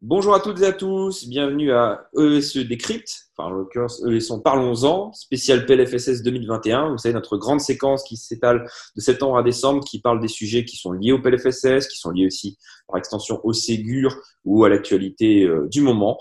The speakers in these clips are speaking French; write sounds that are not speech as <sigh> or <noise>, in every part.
Bonjour à toutes et à tous, bienvenue à ESE Décrypte, enfin en l'occurrence ESE Parlons-en, spécial PLFSS 2021. Vous savez, notre grande séquence qui s'étale de septembre à décembre, qui parle des sujets qui sont liés au PLFSS, qui sont liés aussi par extension au Ségur ou à l'actualité euh, du moment.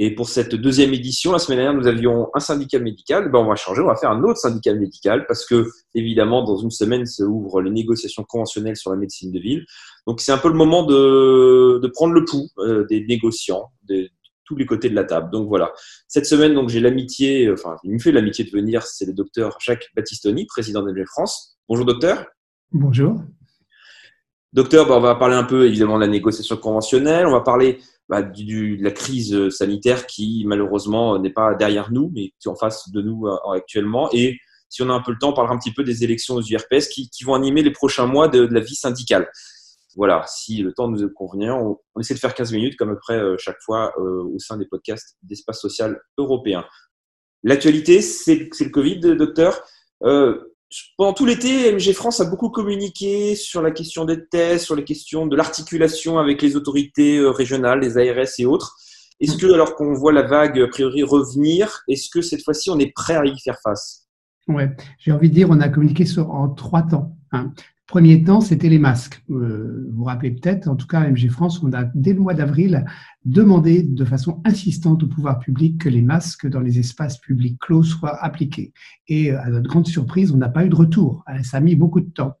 Et pour cette deuxième édition, la semaine dernière, nous avions un syndicat médical. Ben, on va changer, on va faire un autre syndicat médical parce que, évidemment, dans une semaine, se ouvrent les négociations conventionnelles sur la médecine de ville. Donc, c'est un peu le moment de, de prendre le pouls euh, des négociants, de, tous les côtés de la table. Donc voilà. Cette semaine, donc j'ai l'amitié, enfin, il me fait l'amitié de venir, c'est le docteur Jacques Battistoni, président de France. Bonjour docteur. Bonjour. Docteur, ben, on va parler un peu évidemment de la négociation conventionnelle. On va parler bah, du, de la crise sanitaire qui malheureusement n'est pas derrière nous, mais qui est en face de nous euh, actuellement. Et si on a un peu le temps, on parlera un petit peu des élections aux URPS qui, qui vont animer les prochains mois de, la vie syndicale. Voilà, si le temps nous est convenir, on, essaie de faire 15 minutes comme après euh, chaque fois euh, au sein des podcasts d'espace social européen. L'actualité, c'est le Covid, docteur. Euh, pendant tout l'été, MG France a beaucoup communiqué sur la question des tests, sur les questions de l'articulation avec les autorités euh, régionales, les ARS et autres. Est-ce que, alors qu'on voit la vague a priori revenir, est-ce que cette fois-ci on est prêt à y faire face? Ouais, j'ai envie de dire, on a communiqué sur, en trois temps. Hein. Premier temps, c'était les masques. Euh, vous vous rappelez peut-être, en tout cas, MG France, on a, dès le mois d'avril, demandé de façon insistante au pouvoir public que les masques dans les espaces publics clos soient appliqués. Et euh, à notre grande surprise, on n'a pas eu de retour. Euh, ça a mis beaucoup de temps.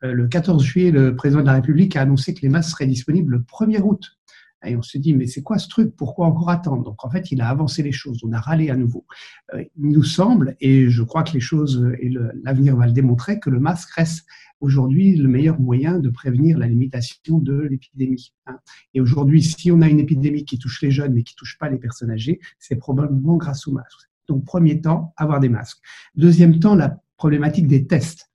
Le 14 juillet, le président de la République a annoncé que les masques seraient disponibles le 1er août. Et on se dit, mais c'est quoi ce truc? Pourquoi encore attendre? Donc en fait, il a avancé les choses. On a râlé à nouveau. il nous semble, et je crois que les choses et l'avenir va le démontrer, que le masque reste aujourd'hui le meilleur moyen de prévenir la limitation de l'épidémie. Hein. Et aujourd'hui, si on a une épidémie qui touche les jeunes mais qui touche pas les personnes âgées, c'est probablement grâce aux masques. Donc, premier temps, avoir des masques. Deuxième temps, la problématique des tests.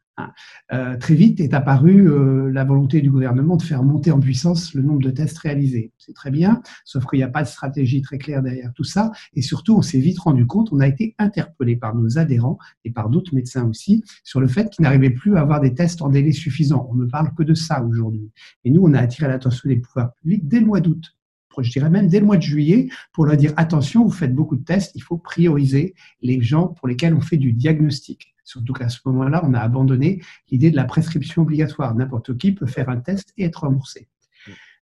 Euh, très vite est apparue euh, la volonté du gouvernement de faire monter en puissance le nombre de tests réalisés. C'est très bien, sauf qu'il n'y a pas de stratégie très claire derrière tout ça. Et surtout, on s'est vite rendu compte, on a été interpellé par nos adhérents et par d'autres médecins aussi sur le fait qu'ils n'arrivaient plus à avoir des tests en délai suffisant. On ne parle que de ça aujourd'hui. Et nous, on a attiré l'attention des pouvoirs publics dès le mois d'août je dirais même dès le mois de juillet, pour leur dire attention, vous faites beaucoup de tests, il faut prioriser les gens pour lesquels on fait du diagnostic. Surtout qu'à ce moment-là, on a abandonné l'idée de la prescription obligatoire. N'importe qui peut faire un test et être remboursé.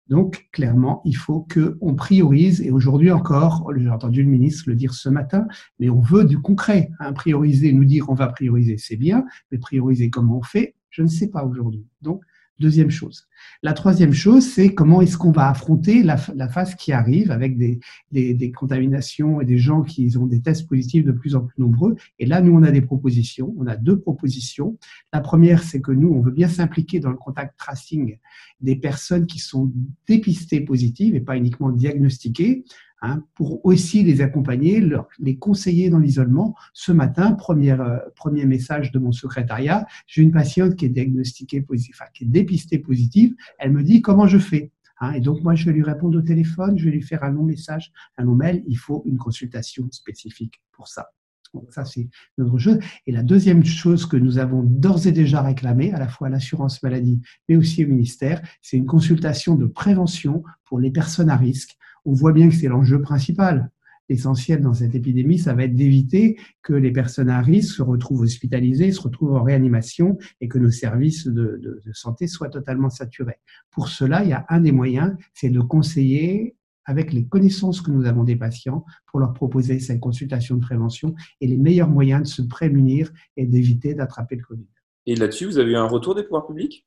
Donc, clairement, il faut qu'on priorise, et aujourd'hui encore, j'ai entendu le ministre le dire ce matin, mais on veut du concret. Hein, prioriser, nous dire on va prioriser, c'est bien, mais prioriser comment on fait, je ne sais pas aujourd'hui. Donc, Deuxième chose. La troisième chose, c'est comment est-ce qu'on va affronter la, phase qui arrive avec des, des, contaminations et des gens qui ont des tests positifs de plus en plus nombreux. Et là, nous, on a des propositions. On a deux propositions. La première, c'est que nous, on veut bien s'impliquer dans le contact tracing des personnes qui sont dépistées positives et pas uniquement diagnostiquées. Hein, pour aussi les accompagner, les conseiller dans l'isolement. Ce matin, premier, euh, premier message de mon secrétariat, j'ai une patiente qui est diagnostiquée positive, enfin, qui est dépistée positive. Elle me dit comment je fais. Hein, et donc moi, je vais lui répondre au téléphone, je vais lui faire un long message, un long mail. Il faut une consultation spécifique pour ça. Donc ça, c'est une autre chose. Et la deuxième chose que nous avons d'ores et déjà réclamé, à la fois à l'assurance maladie, mais aussi au ministère, c'est une consultation de prévention pour les personnes à risque on voit bien que c'est l'enjeu principal. L'essentiel dans cette épidémie, ça va être d'éviter que les personnes à risque se retrouvent hospitalisées, se retrouvent en réanimation et que nos services de, santé soient totalement saturés. Pour cela, il y a un des moyens, c'est de conseiller avec les connaissances que nous avons des patients pour leur proposer cette consultation de prévention et les meilleurs moyens de se prémunir et d'éviter d'attraper le Covid. Et là-dessus, vous avez eu un retour des pouvoirs publics?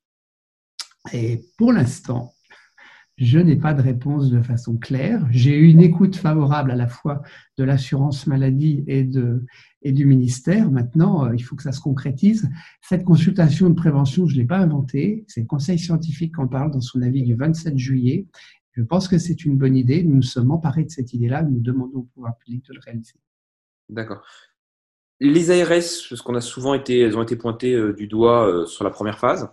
Et pour l'instant, je n'ai pas de réponse de façon claire. J'ai eu une écoute favorable à la fois de l'assurance maladie et, du ministère. Maintenant, euh, il faut que ça se concrétise. Cette consultation de prévention, je ne l'ai pas inventée. C'est le Conseil scientifique qui en parle dans son avis du 27 juillet. Je pense que c'est une bonne idée. Nous nous sommes emparés de cette idée-là. Nous demandons au pouvoir public de le réaliser. D'accord. Les ARS, parce qu'on a souvent été, elles ont été pointées euh, du doigt euh, sur la première phase.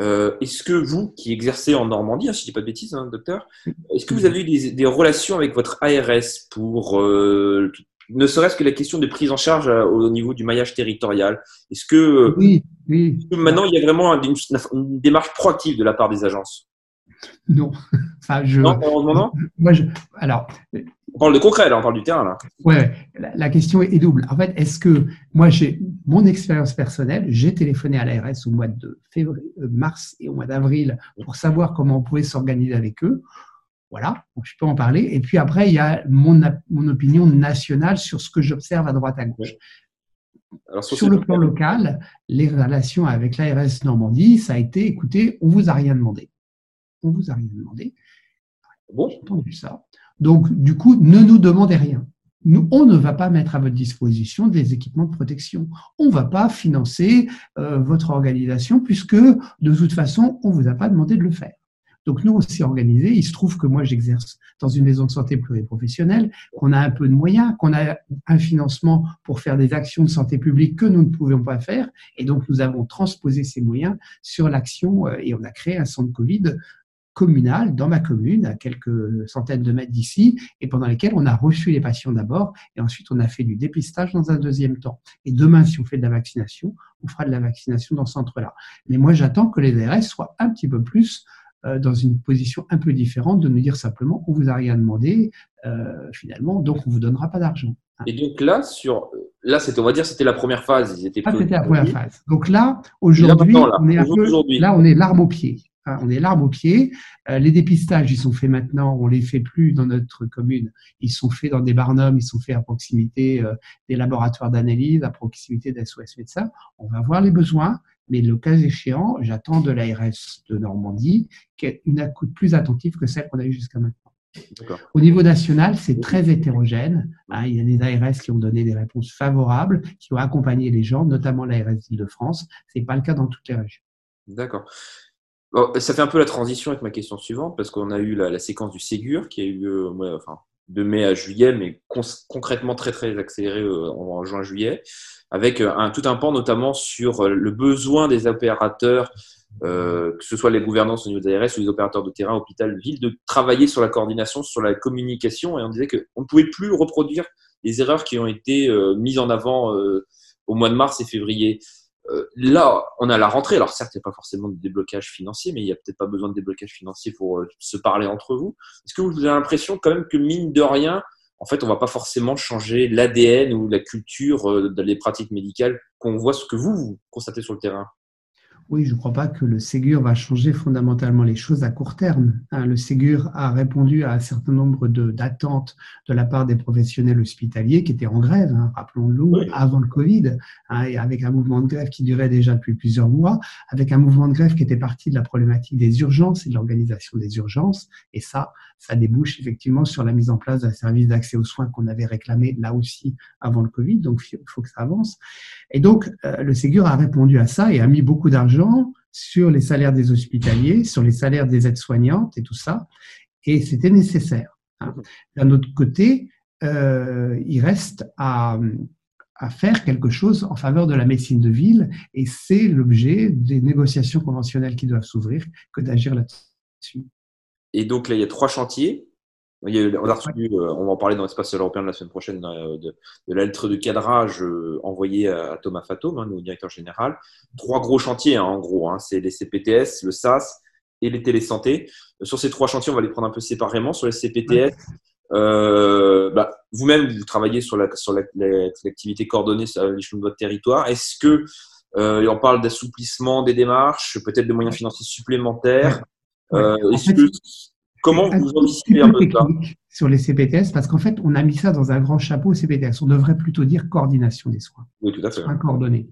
Euh, est-ce que vous, qui exercez en Normandie, hein, si je dis pas de bêtises, hein, docteur, est-ce que vous avez eu des, relations avec votre ARS pour euh, ne serait-ce que la question de prise en charge euh, au niveau du maillage territorial? Est-ce que, oui, oui. maintenant il y a vraiment une, démarche proactive de la part des agences? Non. <laughs> Enfin, je, non, non moi, je, alors, on parle de concret, là, on parle du terrain. Là. Ouais, la, question est, double. En fait, est-ce que moi, j'ai mon expérience personnelle, j'ai téléphoné à l'ARS au mois de février, euh, mars et au mois d'avril pour savoir comment on pouvait s'organiser avec eux. Voilà, je peux en parler. Et puis après, il y a mon, mon opinion nationale sur ce que j'observe à droite à gauche. sur, le plan local, les relations avec l'ARS Normandie, ça a été, écoutez, on vous a rien demandé. On vous a rien demandé. Bon. J'ai entendu ça. Donc, du coup, ne nous demandez rien. Nous, on ne va pas mettre à votre disposition des équipements de protection. On ne va pas financer euh, votre organisation puisque, de toute façon, on ne vous a pas demandé de le faire. Donc nous, on s'est organisé. Il se trouve que moi, j'exerce dans une maison de santé pluriprofessionnelle, qu'on a un peu de moyens, qu'on a un financement pour faire des actions de santé publique que nous ne pouvions pas faire. Et donc, nous avons transposé ces moyens sur l'action euh, et on a créé un centre Covid communal dans ma commune, à quelques centaines de mètres d'ici, et pendant lesquels on a reçu les patients d'abord, et ensuite on a fait du dépistage dans un deuxième temps. Et demain, si on fait de la vaccination, on fera de la vaccination dans ce centre-là. Mais moi, j'attends que les ARS soient un petit peu plus euh, dans une position un peu différente de nous dire simplement on vous a rien demandé euh, finalement donc on vous donnera pas d'argent. Et donc là sur là c'était on va dire c'était la première phase ils étaient ah, c'était la première phase. Donc là aujourd'hui on est là on est l'arme au pied. Hein, on est l'arbre au pied. Euh, les dépistages, ils sont faits maintenant, on les fait plus dans notre commune. Ils sont faits dans des barnums, ils sont faits à proximité euh, des laboratoires d'analyse, à proximité d'SOS Médecins. On va voir les besoins, mais le cas échéant, j'attends de l'ARS de Normandie une écoute plus attentive que celle qu'on a eue jusqu'à maintenant. Au niveau national, c'est très hétérogène. Hein. il y a des ARS qui ont donné des réponses favorables, qui ont accompagné les gens, notamment l'ARS d'Île-de-France. Ce n'est pas le cas dans toutes les régions. D'accord ça fait un peu la transition avec ma question suivante, parce qu'on a eu la, séquence du Ségur qui a eu euh, enfin, de mai à juillet, mais concrètement très très accéléré euh, en, juin-juillet, avec euh, un, tout un pan notamment sur le besoin des opérateurs, que ce soit les gouvernances au niveau des ARS ou les opérateurs de terrain, hôpital, ville, de travailler sur la coordination, sur la communication, et on disait qu'on ne pouvait plus reproduire les erreurs qui ont été mises en avant au mois de mars et février. Euh, là, on a la rentrée. Alors certes, il n'y a pas forcément de déblocage financier, mais il n'y a peut-être pas besoin de déblocage financier pour euh, se parler entre vous. Est-ce que vous avez l'impression quand même que mine de rien, en fait, on va pas forcément changer l'ADN ou la culture euh, des pratiques médicales qu'on voit ce que vous, vous constatez sur le terrain? Oui, je ne crois pas que le Ségur va changer fondamentalement les choses à court terme. Hein. Le Ségur a répondu à un certain nombre d'attentes de, la part des professionnels hospitaliers qui étaient en grève, hein, rappelons-le, avant le Covid, hein, et avec un mouvement de grève qui durait déjà depuis plusieurs mois, avec un mouvement de grève qui était parti de la problématique des urgences et de l'organisation des urgences. Et ça, ça débouche effectivement sur la mise en place d'un service d'accès aux soins qu'on avait réclamé là aussi avant le Covid. Donc, il faut que ça avance. Et donc, euh, le Ségur a répondu à ça et a mis beaucoup d'argent sur les salaires des hospitaliers, sur les salaires des aides-soignantes et tout ça. Et c'était nécessaire. Hein. D'un autre côté, euh, il reste à, à faire quelque chose en faveur de la médecine de ville et c'est l'objet des négociations conventionnelles qui doivent s'ouvrir que d'agir là-dessus. Et donc là, il y a trois chantiers. Il y a, on, a reçu, euh, on va en parler dans l'espace européen la semaine prochaine euh, de, de la lettre de cadrage euh, envoyée à Thomas Fatome, hein, notre directeur général. Trois gros chantiers, hein, en gros. Hein, c'est les CPTS, le SAS et les télésanté. Sur ces trois chantiers, on va les prendre un peu séparément. Sur les CPTS, bah, vous-même, vous travaillez sur l'activité la, coordonnée à l'échelon de votre territoire. Est-ce que on parle d'assouplissement des démarches, peut-être de moyens financiers supplémentaires euh, comment vous anticipez un peu ça sur les CPTS parce qu'en fait, on a mis ça dans un grand chapeau CPTS. On devrait plutôt dire coordination des soins. Oui, tout à fait. Soins coordonnés.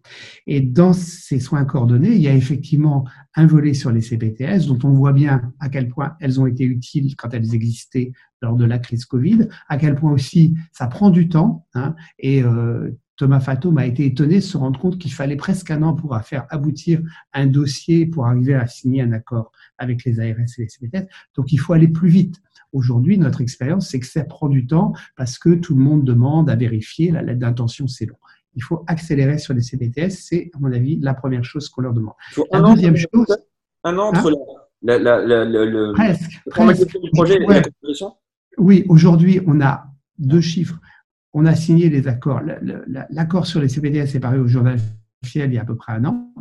Et dans ces soins coordonnés, il y a effectivement un volet sur les CPTS dont on voit bien à quel point elles ont été utiles quand elles existaient lors de la crise Covid, à quel point aussi ça prend du temps hein, et euh, Thomas Fato a été étonné de se rendre compte qu'il fallait presque un an pour faire aboutir un dossier pour arriver à signer un accord avec les ARS et les CPTS. Donc il faut aller plus vite. Aujourd'hui, notre expérience, c'est que ça prend du temps parce que tout le monde demande à vérifier. La lettre d'intention, c'est long. Il faut accélérer sur les CPTS. C'est, à mon avis, la première chose qu'on leur demande. La deuxième chose. Un an entre hein la, le, presque, presque. du projet et la Oui, aujourd'hui, on a deux chiffres on a signé les accords. L'accord sur les CPTS est paru au journal officiel il y a à peu près un an.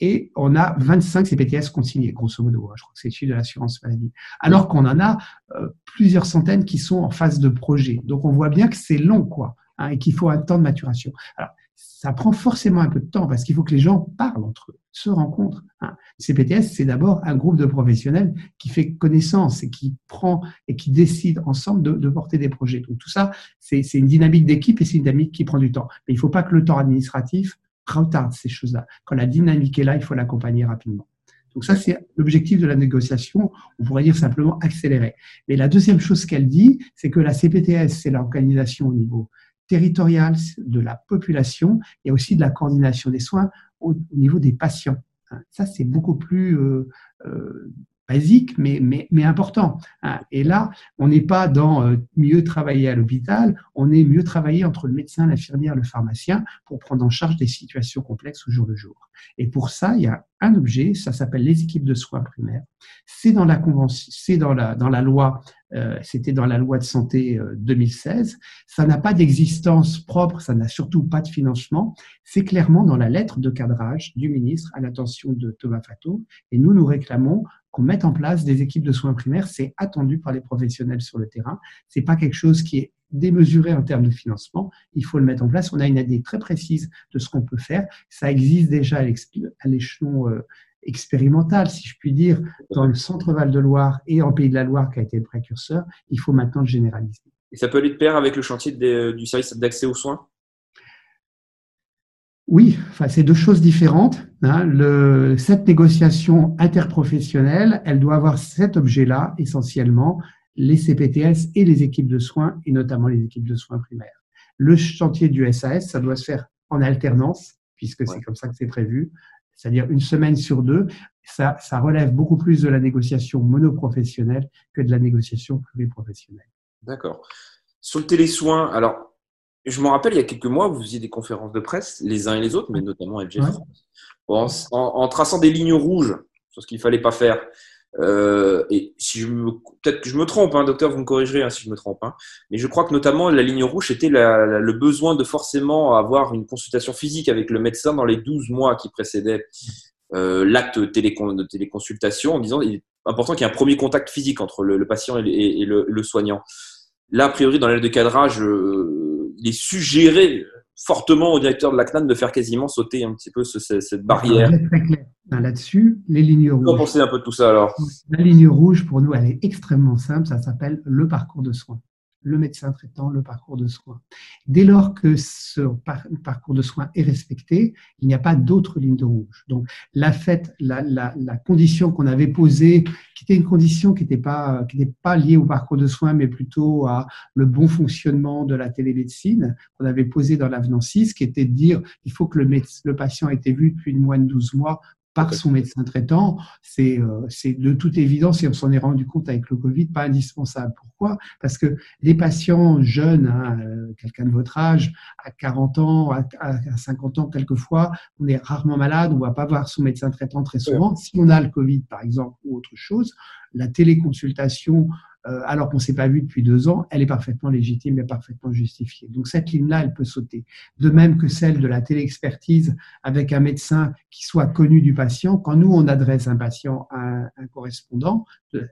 et on a 25 CPTS consignés, grosso modo. Hein. Je crois que c'est celui de l'assurance maladie. Alors qu'on en a euh, plusieurs centaines qui sont en phase de projet. Donc on voit bien que c'est long, quoi, hein, et qu'il faut un temps de maturation. Alors, ça prend forcément un peu de temps parce qu'il faut que les gens parlent entre eux, se rencontrent. Hein. CPTS, c'est d'abord un groupe de professionnels qui fait connaissance et qui prend et qui décide ensemble de, porter des projets. Donc tout ça, c'est une dynamique d'équipe et c'est une dynamique qui prend du temps. Mais il ne faut pas que le temps administratif retarde ces choses-là. Quand la dynamique est là, il faut l'accompagner rapidement. Donc ça, c'est l'objectif de la négociation. On pourrait dire simplement accélérer. Mais la deuxième chose qu'elle dit, c'est que la CPTS, c'est l'organisation au niveau territoriale de la population et aussi de la coordination des soins au, niveau des patients. Hein, ça, c'est beaucoup plus euh, euh, basique, mais, mais, important. Hein. Et là, on n'est pas dans euh, mieux travailler à l'hôpital, on est mieux travailler entre le médecin, l'infirmière, le pharmacien pour prendre en charge des situations complexes au jour le jour. Et pour ça, il y a un objet, ça s'appelle les équipes de soins primaires. C'est dans la convention, c'est dans la, dans la loi, euh, c'était dans la loi de santé 2016. Euh, ça n'a pas d'existence propre, ça n'a surtout pas de financement. C'est clairement dans la lettre de cadrage du ministre à l'attention de Thomas Fato. Et nous, nous réclamons qu'on mette en place des équipes de soins primaires. C'est attendu par les professionnels sur le terrain. C'est pas quelque chose qui est démesuré en termes de financement. Il faut le mettre en place. On a une idée très précise de ce qu'on peut faire. Ça existe déjà à l'échelon euh, expérimental, si je puis dire, dans le centre Val-de-Loire et en Pays de la Loire, qui a été le précurseur. Il faut maintenant le généraliser. Et ça peut aller de pair avec le chantier du service d'accès aux soins? Oui, enfin, c'est deux choses différentes. Hein. Le, cette négociation interprofessionnelle, elle doit avoir cet objet-là essentiellement, les CPTS et les équipes de soins, et notamment les équipes de soins primaires. Le chantier du SAS, ça doit se faire en alternance, puisque c'est comme ça que c'est prévu, c'est-à-dire une semaine sur deux. Ça, ça relève beaucoup plus de la négociation monoprofessionnelle que de la négociation pluriprofessionnelle. D'accord. Sur le télésoin, alors je me rappelle, il y a quelques mois, vous faisiez des conférences de presse, les uns et les autres, mais notamment FG France, en, traçant des lignes rouges sur ce qu'il ne fallait pas faire. Euh, et si je peut-être que je me trompe, hein, docteur, vous me corrigerez hein, si je me trompe, hein, mais je crois que notamment la ligne rouge était le besoin de forcément avoir une consultation physique avec le médecin dans les 12 mois qui précédaient euh, l'acte de téléconsultation en disant il est important qu'il y ait un premier contact physique entre le, patient et, le, soignant. Là, a priori, dans l'aide de cadrage, euh, il est suggéré fortement au directeur de la CNAN de faire quasiment sauter un petit peu cette barrière. Très clair. Là-dessus, les lignes rouges. Comment pensez un peu de tout ça alors? La ligne rouge, pour nous, elle est extrêmement simple. Ça s'appelle le parcours de soins le médecin traitant, le parcours de soins. Dès lors que ce parcours de soins est respecté, il n'y a pas d'autre ligne de rouge. Donc, la, fête, la, condition qu'on avait posée, qui était une condition qui n'était pas, pas liée au parcours de soins, mais plutôt à le bon fonctionnement de la télémédecine, qu'on avait posée dans l'avenant 6, qui était de dire il faut que le, le patient ait été vu depuis moins de 12 mois par son médecin traitant, euh, c'est de toute évidence, et on s'en est rendu compte avec le Covid, pas indispensable. Pourquoi? Parce que les patients jeunes, hein, euh, quelqu'un de votre âge, à 40 ans, à, à, 50 ans quelquefois, on est rarement malade, on ne va pas voir son médecin traitant très souvent. Si on a le Covid, par exemple, ou autre chose, la téléconsultation euh, alors qu'on ne s'est pas vu depuis deux ans, elle est parfaitement légitime et parfaitement justifiée. Donc cette ligne-là, elle peut sauter. De même que celle de la téléexpertise avec un médecin qui soit connu du patient. Quand nous, on adresse un patient à un correspondant,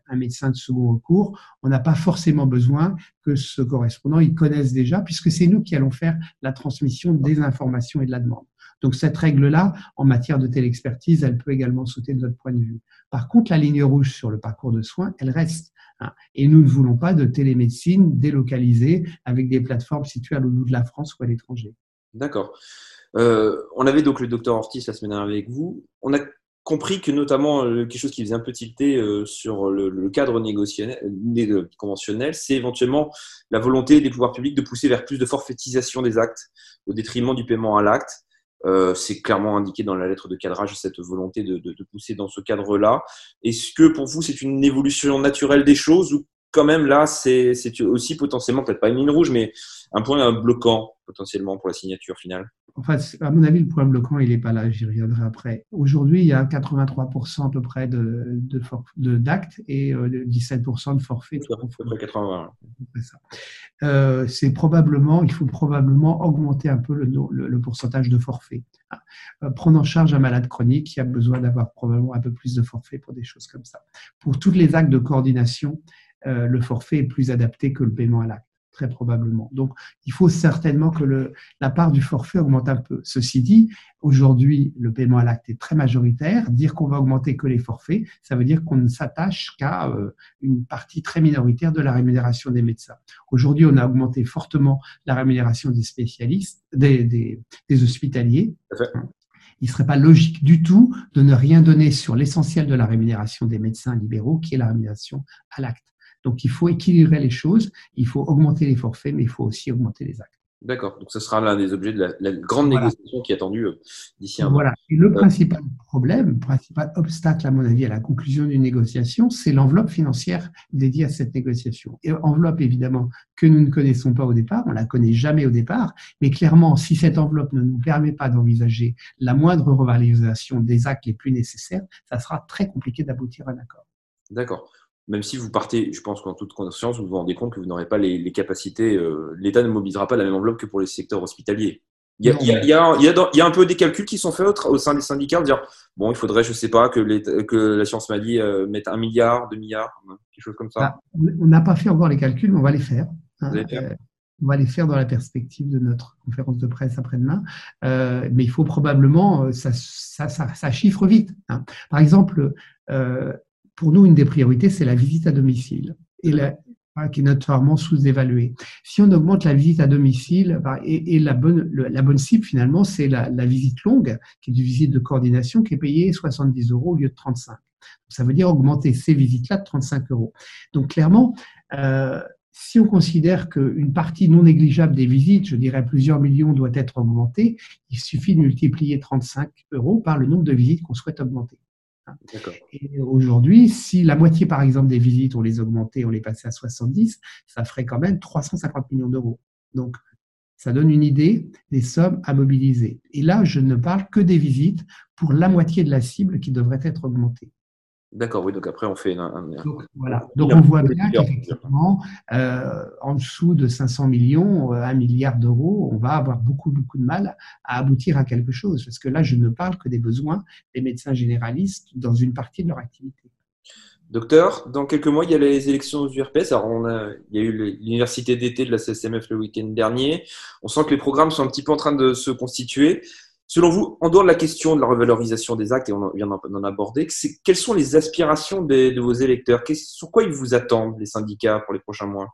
un médecin de second recours, on n'a pas forcément besoin que ce correspondant, il connaisse déjà, puisque c'est nous qui allons faire la transmission des informations et de la demande. Donc cette règle-là, en matière de téléexpertise, elle peut également sauter de notre point de vue. Par contre, la ligne rouge sur le parcours de soins, elle reste. Hein. Et nous ne voulons pas de télémédecine délocalisée avec des plateformes situées à l'autre de la France ou à l'étranger. D'accord. Euh, on avait donc le docteur Ortiz la semaine dernière avec vous. On a compris que notamment euh, quelque chose qui faisait un peu tilter euh, sur le, cadre conventionnel, c'est éventuellement la volonté des pouvoirs publics de pousser vers plus de forfaitisation des actes au détriment du paiement à l'acte. Euh, c'est clairement indiqué dans la lettre de cadrage cette volonté de, pousser dans ce cadre-là. Est-ce que pour vous, c'est une évolution naturelle des choses ou quand même là, c'est aussi potentiellement, peut-être pas une ligne rouge, mais un point bloquant potentiellement pour la signature finale? Enfin, à mon avis, le point bloquant, il n'est pas là, j'y reviendrai après. Aujourd'hui, il y a 83% à peu près d'actes de, de, et 17% de forfaits. À peu près 80. Euh, c'est probablement, il faut probablement augmenter un peu le, le, pourcentage de forfaits. Euh, prendre en charge un malade chronique qui a besoin d'avoir probablement un peu plus de forfaits pour des choses comme ça. Pour tous les actes de coordination, euh, le forfait est plus adapté que le paiement à l'acte très probablement. Donc, il faut certainement que le, la part du forfait augmente un peu. Ceci dit, aujourd'hui, le paiement à l'acte est très majoritaire. Dire qu'on va augmenter que les forfaits, ça veut dire qu'on ne s'attache qu'à euh, une partie très minoritaire de la rémunération des médecins. Aujourd'hui, on a augmenté fortement la rémunération des spécialistes, des, des, des hospitaliers. Il ne serait pas logique du tout de ne rien donner sur l'essentiel de la rémunération des médecins libéraux, qui est la rémunération à l'acte. Donc, il faut équilibrer les choses, il faut augmenter les forfaits, mais il faut aussi augmenter les actes. D'accord. Donc, ce sera l'un des objets de la, grande négociation qui est attendue euh, d'ici un mois. Voilà. Et le euh, principal problème, le principal obstacle, à mon avis, à la conclusion d'une négociation, c'est l'enveloppe financière dédiée à cette négociation. Et enveloppe, évidemment, que nous ne connaissons pas au départ, on la connaît jamais au départ, mais clairement, si cette enveloppe ne nous permet pas d'envisager la moindre revalorisation des actes les plus nécessaires, ça sera très compliqué d'aboutir à un accord. D'accord même si vous partez, je pense qu'en toute conscience, vous vous rendez compte que vous n'aurez pas les, capacités, euh, l'État ne mobilisera pas la même enveloppe que pour les secteurs hospitaliers. Il y, a, un peu des calculs qui sont faits au, sein des syndicats, de dire, bon, il faudrait, je ne sais pas, que, que la science maladie euh, mette un milliard, deux milliards, quelque chose comme ça. Ah, on n'a pas fait encore les calculs, mais on va les faire. Hein. Euh, on va les faire dans la perspective de notre conférence de presse après-demain. mais il faut probablement, ça, ça, chiffre vite. Hein. Par exemple, pour nous, une des priorités, c'est la visite à domicile, qui est notoirement sous-évaluée. Si on augmente la visite à domicile, bah, et, la, bonne, la bonne cible finalement, c'est la, visite longue, qui est une visite de coordination, qui est payée 70 euros au lieu de 35. ça veut dire augmenter ces visites-là de 35 euros. Donc clairement, euh, si on considère qu'une partie non négligeable des visites, je dirais plusieurs millions, doit être augmentée, il suffit de multiplier 35 euros par le nombre de visites qu'on souhaite augmenter. Aujourd'hui, si la moitié, par exemple, des visites, on les augmentait, on les passait à 70, ça ferait quand même 350 millions d'euros. Donc, ça donne une idée des sommes à mobiliser. Et là, je ne parle que des visites pour la moitié de la cible qui devrait être augmentée. D'accord, oui, donc après on fait un. donc, voilà. donc on voit bien qu'effectivement, euh, en dessous de 500 millions, 1 euh, milliard d'euros, on va avoir beaucoup, beaucoup de mal à aboutir à quelque chose. Parce que là, je ne parle que des besoins des médecins généralistes dans une partie de leur activité. Docteur, dans quelques mois, il y a les élections aux URPS. Alors, on a, il y a eu l'université d'été de la CSMF le week-end dernier. On sent que les programmes sont un petit peu en train de se constituer. Selon vous, en dehors de la question de la revalorisation des actes, et on vient d'en aborder, quelles sont les aspirations de, vos électeurs? Sur quoi ils vous attendent, les syndicats, pour les prochains mois?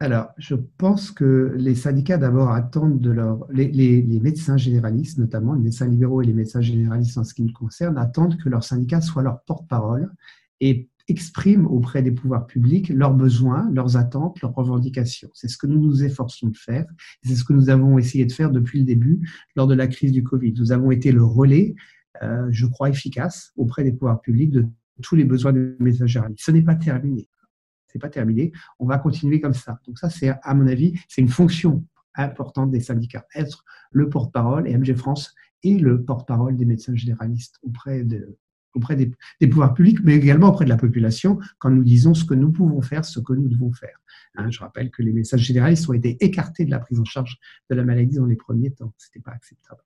Alors, je pense que les syndicats d'abord attendent de leur. Les, médecins généralistes, notamment les médecins libéraux et les médecins généralistes en ce qui nous concerne, attendent que leur syndicat soit leur porte-parole et expriment auprès des pouvoirs publics leurs besoins, leurs attentes, leurs revendications. C'est ce que nous nous efforçons de faire. C'est ce que nous avons essayé de faire depuis le début lors de la crise du Covid. Nous avons été le relais, euh, je crois, efficace auprès des pouvoirs publics de tous les besoins des messagers. Ce n'est pas terminé. C'est pas terminé. On va continuer comme ça. Donc ça, c'est à mon avis, c'est une fonction importante des syndicats. Être le porte-parole et MG France est le porte-parole des médecins généralistes auprès de, auprès des, pouvoirs publics, mais également auprès de la population, quand nous disons ce que nous pouvons faire, ce que nous devons faire. Hein, je rappelle que les messages généralistes ont été écartés de la prise en charge de la maladie dans les premiers temps. Ce n'était pas acceptable.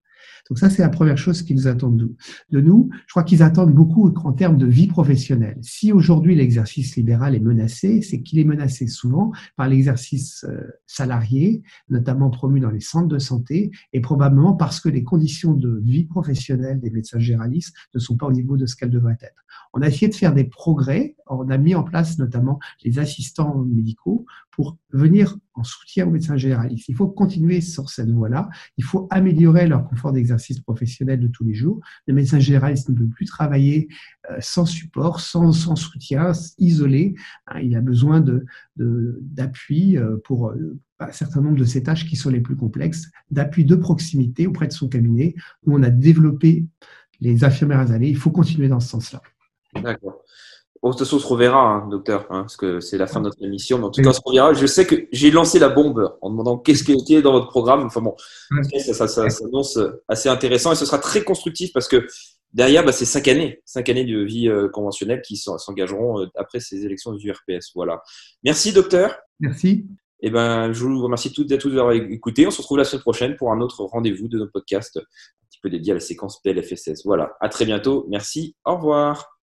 Donc ça, c'est la première chose qu'ils attendent de nous. Je crois qu'ils attendent beaucoup en termes de vie professionnelle. Si aujourd'hui l'exercice libéral est menacé, c'est qu'il est menacé souvent par l'exercice euh, salarié, notamment promu dans les centres de santé, et probablement parce que les conditions de vie professionnelle des médecins généralistes ne sont pas au niveau de ce qu'elles devraient être. On a essayé de faire des progrès. On a mis en place notamment les assistants médicaux pour venir en soutien aux médecins généralistes. Il faut continuer sur cette voie-là. Il faut améliorer leur confort d'exercice professionnel de tous les jours. Le médecin généraliste ne peut plus travailler euh, sans support, sans, soutien, isolé. Hein, il a besoin d'appui euh, pour euh, un certain nombre de ces tâches qui sont les plus complexes, d'appui de proximité auprès de son cabinet, où on a développé les infirmières années. Il faut continuer dans ce sens-là. D'accord. Oh, de toute façon, on se reverra, hein, docteur, hein, parce que c'est la fin de notre émission. Mais en tout cas, on se reverra. Je sais que j'ai lancé la bombe en demandant qu'est-ce qui était dans votre programme. Enfin bon, ça, ça, ça, s'annonce assez intéressant et ce sera très constructif parce que derrière, bah, c'est cinq années, cinq années de vie euh, conventionnelle qui s'engageront euh, après ces élections du RPS. Voilà. Merci, docteur. Merci. Eh ben, je vous remercie toutes et tous d'avoir écouté. On se retrouve la semaine prochaine pour un autre rendez-vous de notre podcast, un petit peu dédié à la séquence PLFSS. Voilà. À très bientôt. Merci. Au revoir.